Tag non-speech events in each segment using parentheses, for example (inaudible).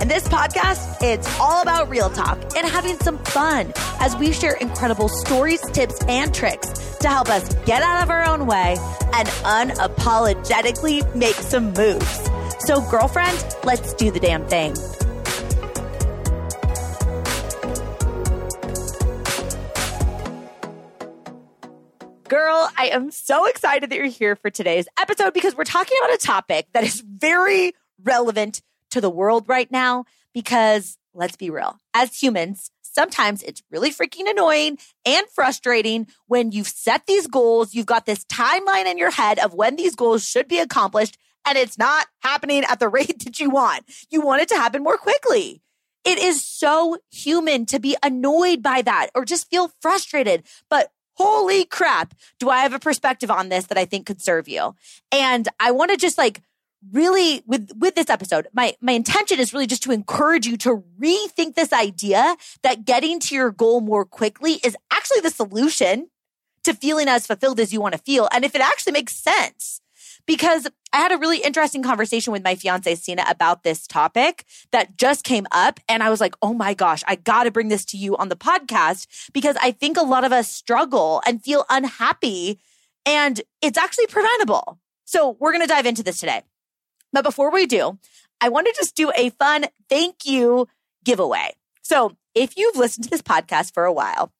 And this podcast, it's all about real talk and having some fun as we share incredible stories, tips, and tricks to help us get out of our own way and unapologetically make some moves. So, girlfriend, let's do the damn thing. Girl, I am so excited that you're here for today's episode because we're talking about a topic that is very relevant to the world right now. Because let's be real, as humans, sometimes it's really freaking annoying and frustrating when you've set these goals. You've got this timeline in your head of when these goals should be accomplished, and it's not happening at the (laughs) rate that you want. You want it to happen more quickly. It is so human to be annoyed by that or just feel frustrated. But holy crap, do I have a perspective on this that I think could serve you? And I want to just like really with with this episode my my intention is really just to encourage you to rethink this idea that getting to your goal more quickly is actually the solution to feeling as fulfilled as you want to feel and if it actually makes sense because I had a really interesting conversation with my fiance Sina about this topic that just came up and I was like, "Oh my gosh, I got to bring this to you on the podcast because I think a lot of us struggle and feel unhappy and it's actually preventable." So, we're going to dive into this today. But before we do, I want to just do a fun thank you giveaway. So if you've listened to this podcast for a while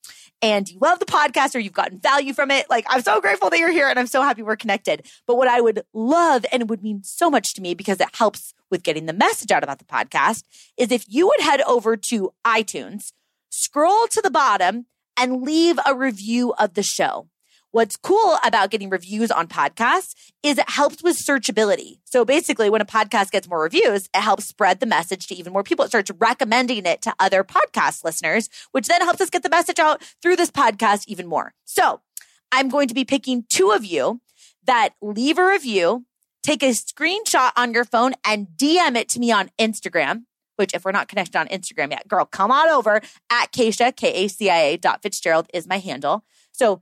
and you love the podcast or you've gotten value from it, like I'm so grateful that you're here and I'm so happy we're connected. But what I would love and would mean so much to me because it helps with getting the message out about the podcast is if you would head over to iTunes, scroll to the bottom and leave a review of the show. What's cool about getting reviews on podcasts is it helps with searchability. So basically, when a podcast gets more reviews, it helps spread the message to even more people. It starts recommending it to other podcast listeners, which then helps us get the message out through this podcast even more. So I'm going to be picking two of you that leave a review, take a screenshot on your phone and DM it to me on Instagram which if we're not connected on Instagram yet, girl, come on over at Kacia, K-A-C-I-A dot Fitzgerald is my handle. So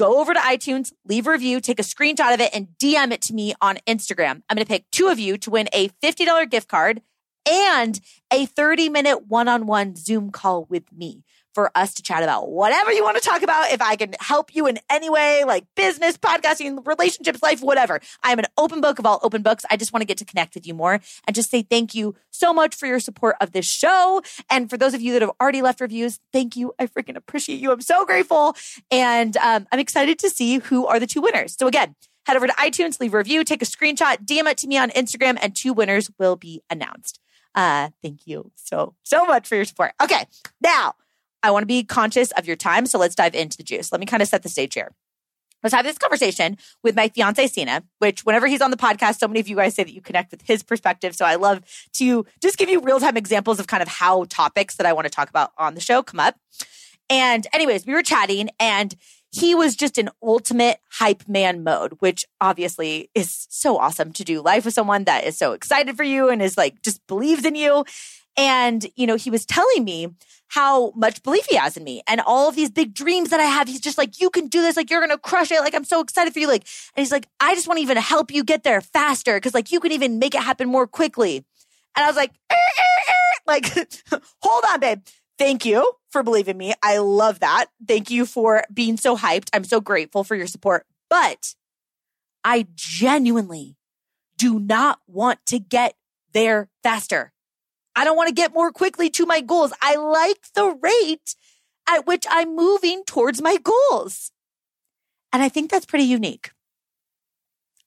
go over to iTunes, leave a review, take a screenshot of it, and DM it to me on Instagram. I'm going to pick two of you to win a $50 gift card and a 30 minute one on one Zoom call with me for us to chat about whatever you want to talk about. If I can help you in any way, like business, podcasting, relationships, life, whatever. I'm an open book of all open books. I just want to get to connect with you more and just say thank you so much for your support of this show. And for those of you that have already left reviews, thank you. I freaking appreciate you. I'm so grateful. And um, I'm excited to see who are the two winners. So again, head over to iTunes, leave a review, take a screenshot, DM it to me on Instagram, and two winners will be announced. Uh, thank you so, so much for your support. Okay. Now, I want to be conscious of your time. So let's dive into the juice. Let me kind of set the stage here. Was having this conversation with my fiance Sina, which whenever he's on the podcast, so many of you guys say that you connect with his perspective. So I love to just give you real time examples of kind of how topics that I want to talk about on the show come up. And anyways, we were chatting and he was just in ultimate hype man mode, which obviously is so awesome to do life with someone that is so excited for you and is like just believes in you. And, you know, he was telling me how much belief he has in me and all of these big dreams that I have. He's just like, you can do this. Like, you're going to crush it. Like, I'm so excited for you. Like, and he's like, I just want to even help you get there faster because, like, you can even make it happen more quickly. And I was like, eh, eh, eh. like, (laughs) hold on, babe. Thank you for believing me. I love that. Thank you for being so hyped. I'm so grateful for your support. But I genuinely do not want to get there faster. I don't want to get more quickly to my goals. I like the rate at which I'm moving towards my goals. And I think that's pretty unique.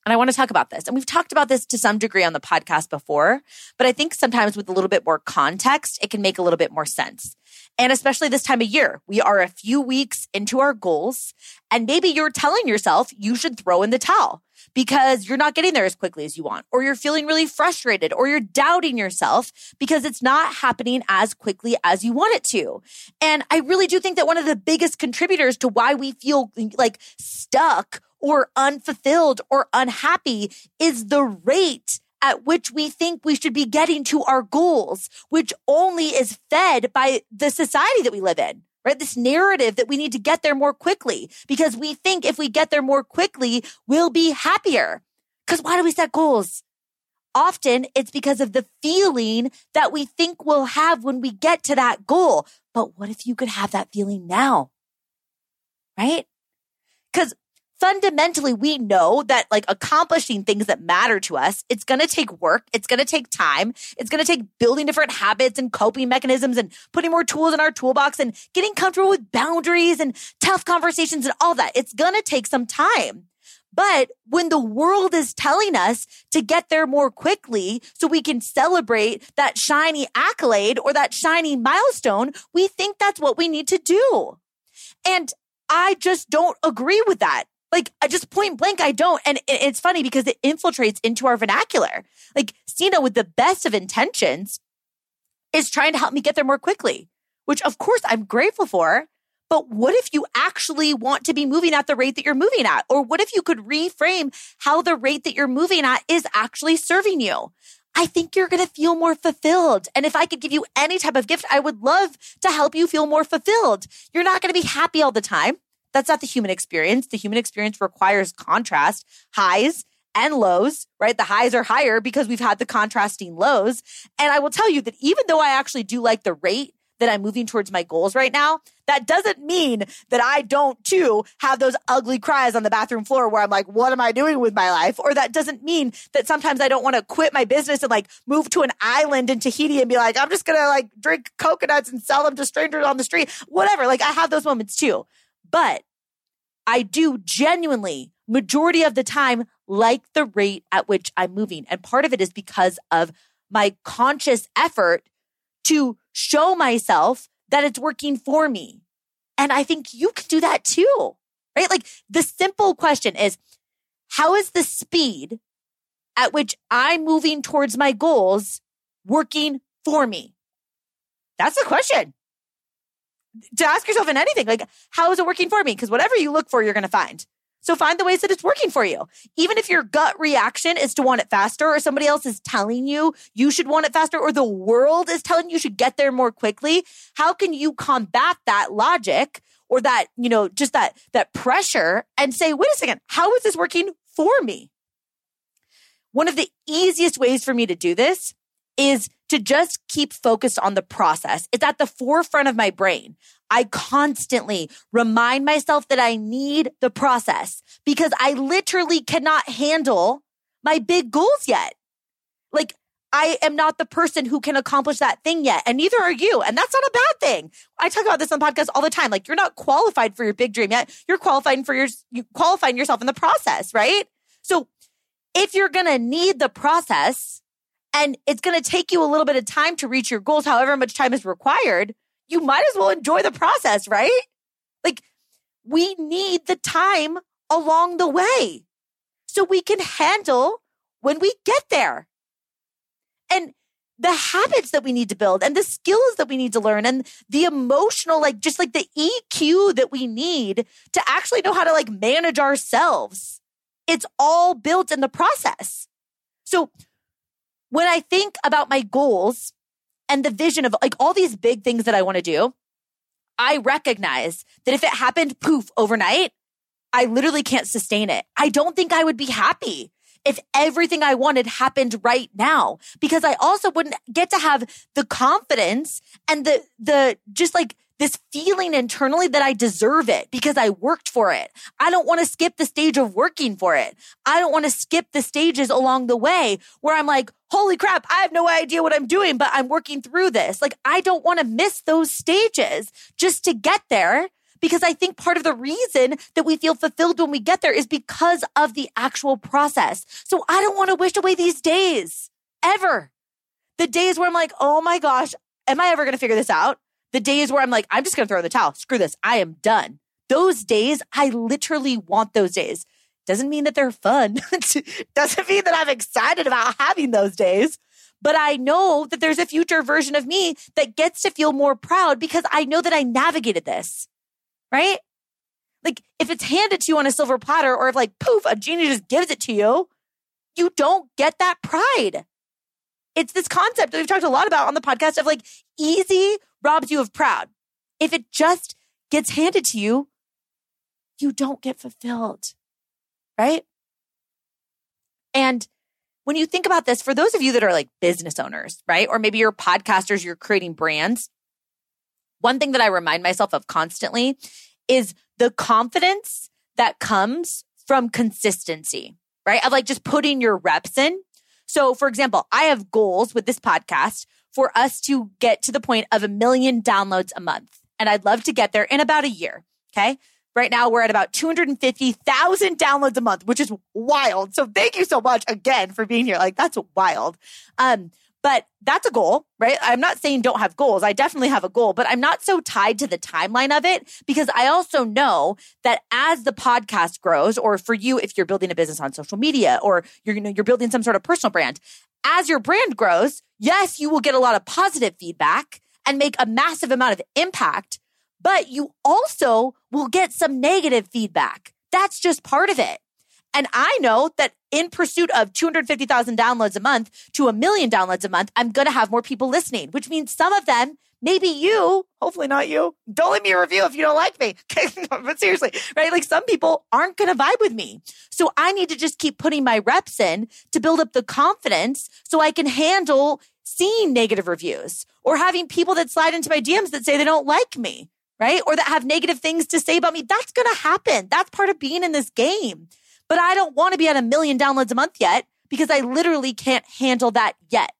And I want to talk about this. And we've talked about this to some degree on the podcast before, but I think sometimes with a little bit more context, it can make a little bit more sense. And especially this time of year, we are a few weeks into our goals, and maybe you're telling yourself you should throw in the towel because you're not getting there as quickly as you want, or you're feeling really frustrated, or you're doubting yourself because it's not happening as quickly as you want it to. And I really do think that one of the biggest contributors to why we feel like stuck or unfulfilled or unhappy is the rate at which we think we should be getting to our goals, which only is fed by the society that we live in right? This narrative that we need to get there more quickly because we think if we get there more quickly, we'll be happier. Because why do we set goals? Often it's because of the feeling that we think we'll have when we get to that goal. But what if you could have that feeling now? Right? Because fundamentally we know that like accomplishing things that matter to us, it's going to take work. It's going to take time. It's going to take building different habits and coping mechanisms and putting more tools in our toolbox and getting comfortable with boundaries and tough conversations and all that. It's going to take some time. But when the world is telling us to get there more quickly so we can celebrate that shiny accolade or that shiny milestone, we think that's what we need to do. And I just don't agree with that. Like, I just point blank, I don't. And it's funny because it infiltrates into our vernacular. Like, Stina, with the best of intentions, is trying to help me get there more quickly, which of course I'm grateful for. But what if you actually want to be moving at the rate that you're moving at? Or what if you could reframe how the rate that you're moving at is actually serving you? I think you're going to feel more fulfilled. And if I could give you any type of gift, I would love to help you feel more fulfilled. You're not going to be happy all the time. That's not the human experience. The human experience requires contrast, highs and lows, right? The highs are higher because we've had the contrasting lows. And I will tell you that even though I actually do like the rate that I'm moving towards my goals right now, that doesn't mean that I don't too have those ugly cries on the bathroom floor where I'm like, what am I doing with my life? Or that doesn't mean that sometimes I don't want to quit my business and like move to an island in Tahiti and be like, I'm just going to like drink coconuts and sell them to strangers on the street, whatever. Like I have those moments too. But I do genuinely majority of the time like the rate at which I'm moving. And part of it is because of my conscious effort to show myself that it's working for me. And I think you can do that too, right? Like the simple question is, how is the speed at which I'm moving towards my goals working for me? That's the question. To ask yourself in anything, like, how is it working for me? Because whatever you look for, you're going to find. So find the ways that it's working for you. Even if your gut reaction is to want it faster or somebody else is telling you you should want it faster or the world is telling you, should get there more quickly. How can you combat that logic or that, you know, just that, that pressure and say, wait a second, how is this working for me? One of the easiest ways for me to do this is to just keep focused on the process. It's at the forefront of my brain. I constantly remind myself that I need the process because I literally cannot handle my big goals yet. Like, I am not the person who can accomplish that thing yet, and neither are you. And that's not a bad thing. I talk about this on podcast all the time. Like, you're not qualified for your big dream yet. You're qualifying for your, you qualifying yourself in the process, right? So if you're going to need the process and it's going to take you a little bit of time to reach your goals, however much time is required, you might as well enjoy the process, right? Like we need the time along the way so we can handle when we get there. And the habits that we need to build and the skills that we need to learn and the emotional, like just like the EQ that we need to actually know how to like manage ourselves. It's all built in the process. So when I think about my goals, and the vision of like all these big things that I want to do, I recognize that if it happened poof overnight, I literally can't sustain it. I don't think I would be happy if everything I wanted happened right now because I also wouldn't get to have the confidence and the, the just like this feeling internally that I deserve it because I worked for it. I don't want to skip the stage of working for it. I don't want to skip the stages along the way where I'm like, holy crap, I have no idea what I'm doing, but I'm working through this. Like, I don't want to miss those stages just to get there because I think part of the reason that we feel fulfilled when we get there is because of the actual process. So I don't want to wish away these days ever. The days where I'm like, oh my gosh, am I ever going to figure this out? The days where I'm like, I'm just going to throw the towel. Screw this. I am done. Those days, I literally want those days. Doesn't mean that they're fun. (laughs) Doesn't mean that I'm excited about having those days. But I know that there's a future version of me that gets to feel more proud because I know that I navigated this, right? Like if it's handed to you on a silver platter or if like poof, a genie just gives it to you, you don't get that pride. It's this concept that we've talked a lot about on the podcast of like easy robs you of proud. If it just gets handed to you, you don't get fulfilled. Right? And when you think about this, for those of you that are like business owners, right? Or maybe you're podcasters, you're creating brands. One thing that I remind myself of constantly is the confidence that comes from consistency, right? Of like just putting your reps in. So, for example, I have goals with this podcast for us to get to the point of a million downloads a month. And I'd love to get there in about a year. Okay. Right now, we're at about 250,000 downloads a month, which is wild. So thank you so much again for being here. Like that's wild. Um, but that's a goal, right? I'm not saying don't have goals. I definitely have a goal, but I'm not so tied to the timeline of it because I also know that as the podcast grows, or for you, if you're building a business on social media or you're, you know, you're building some sort of personal brand, as your brand grows, yes, you will get a lot of positive feedback and make a massive amount of impact, but you also will get some negative feedback. That's just part of it. And I know that in pursuit of 250,000 downloads a month to a million downloads a month, I'm going to have more people listening, which means some of them, maybe you, hopefully not you, don't leave me a review if you don't like me. (laughs) but seriously, right? Like some people aren't going to vibe with me. So I need to just keep putting my reps in to build up the confidence so I can handle seeing negative reviews or having people that slide into my DMs that say they don't like me, right? Or that have negative things to say about me. That's going to happen. That's part of being in this game but I don't want to be at a million downloads a month yet because I literally can't handle that yet.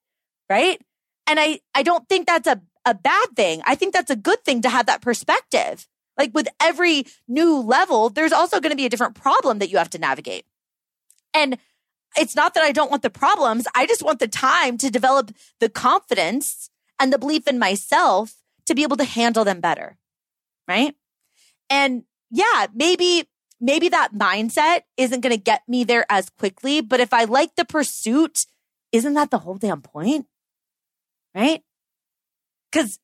Right. And I, I don't think that's a, a bad thing. I think that's a good thing to have that perspective. Like with every new level, there's also going to be a different problem that you have to navigate. And it's not that I don't want the problems. I just want the time to develop the confidence and the belief in myself to be able to handle them better. Right. And yeah, maybe maybe that mindset isn't going to get me there as quickly. But if I like the pursuit, isn't that the whole damn point? Right? Cause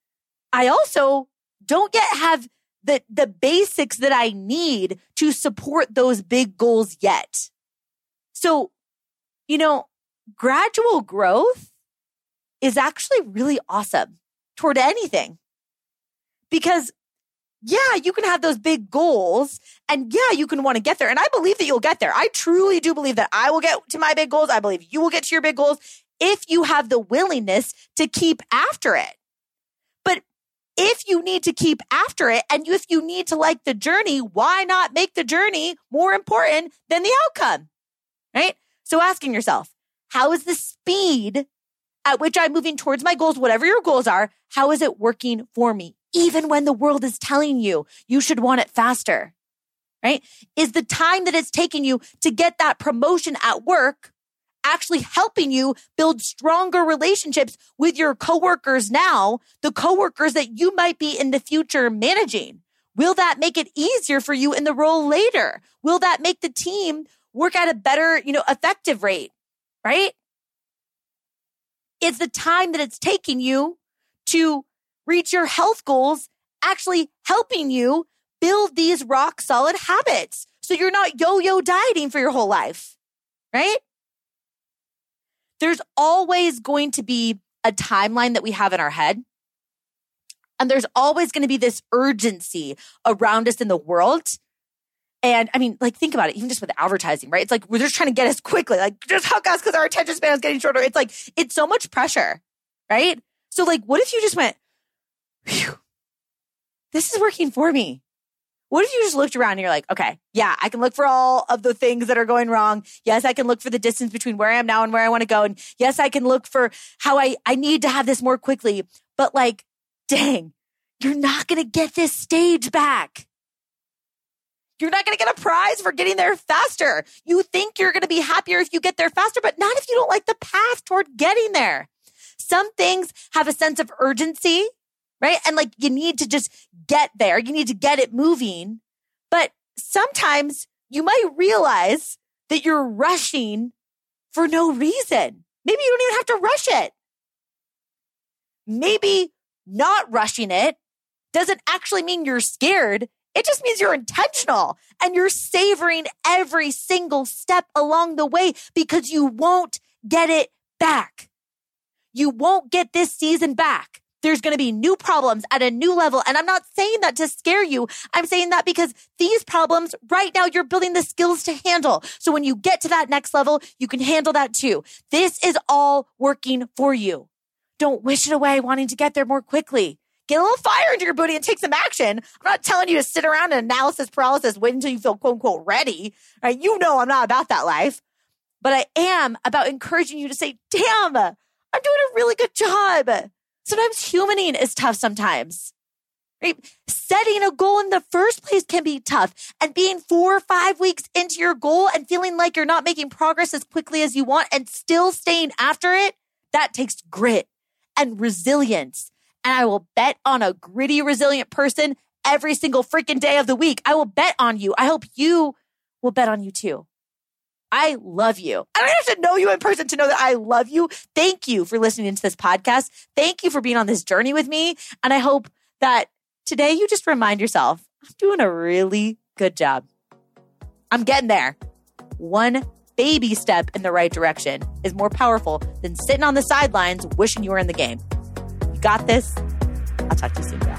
I also don't yet have the, the basics that I need to support those big goals yet. So, you know, gradual growth is actually really awesome toward anything because yeah, you can have those big goals and yeah, you can want to get there. And I believe that you'll get there. I truly do believe that I will get to my big goals. I believe you will get to your big goals if you have the willingness to keep after it. But if you need to keep after it and if you need to like the journey, why not make the journey more important than the outcome? Right? So asking yourself, how is the speed at which I'm moving towards my goals, whatever your goals are, how is it working for me? Even when the world is telling you you should want it faster, right? Is the time that it's taking you to get that promotion at work actually helping you build stronger relationships with your coworkers now, the coworkers that you might be in the future managing? Will that make it easier for you in the role later? Will that make the team work at a better, you know, effective rate? Right? It's the time that it's taking you to reach your health goals, actually helping you build these rock solid habits. So you're not yo yo dieting for your whole life, right? There's always going to be a timeline that we have in our head. And there's always going to be this urgency around us in the world. And I mean, like, think about it, even just with advertising, right? It's like we're just trying to get us quickly, like, just hook us because our attention span is getting shorter. It's like, it's so much pressure, right? So, like, what if you just went, Whew, this is working for me. What if you just looked around and you're like, okay, yeah, I can look for all of the things that are going wrong. Yes, I can look for the distance between where I am now and where I want to go. And yes, I can look for how I, I need to have this more quickly. But like, dang, you're not going to get this stage back. You're not going to get a prize for getting there faster. You think you're going to be happier if you get there faster, but not if you don't like the path toward getting there. Some things have a sense of urgency right? And like you need to just get there. You need to get it moving. But sometimes you might realize that you're rushing for no reason. Maybe you don't even have to rush it. Maybe not rushing it doesn't actually mean you're scared. It just means you're intentional and you're savoring every single step along the way because you won't get it back. You won't get this season back. There's going to be new problems at a new level. And I'm not saying that to scare you. I'm saying that because these problems right now, you're building the skills to handle. So when you get to that next level, you can handle that too. This is all working for you. Don't wish it away wanting to get there more quickly. Get a little fire into your booty and take some action. I'm not telling you to sit around in analysis paralysis, wait until you feel quote unquote ready. Right? You know I'm not about that life, but I am about encouraging you to say, damn, I'm doing a really good job. Sometimes humaning is tough sometimes. Right? Setting a goal in the first place can be tough. And being four or five weeks into your goal and feeling like you're not making progress as quickly as you want and still staying after it, that takes grit and resilience. And I will bet on a gritty, resilient person every single freaking day of the week. I will bet on you. I hope you will bet on you too. I love you. I don't have to know you in person to know that I love you. Thank you for listening to this podcast. Thank you for being on this journey with me. And I hope that today you just remind yourself, I'm doing a really good job. I'm getting there. One baby step in the right direction is more powerful than sitting on the sidelines wishing you were in the game. You got this. I'll talk to you soon, girl.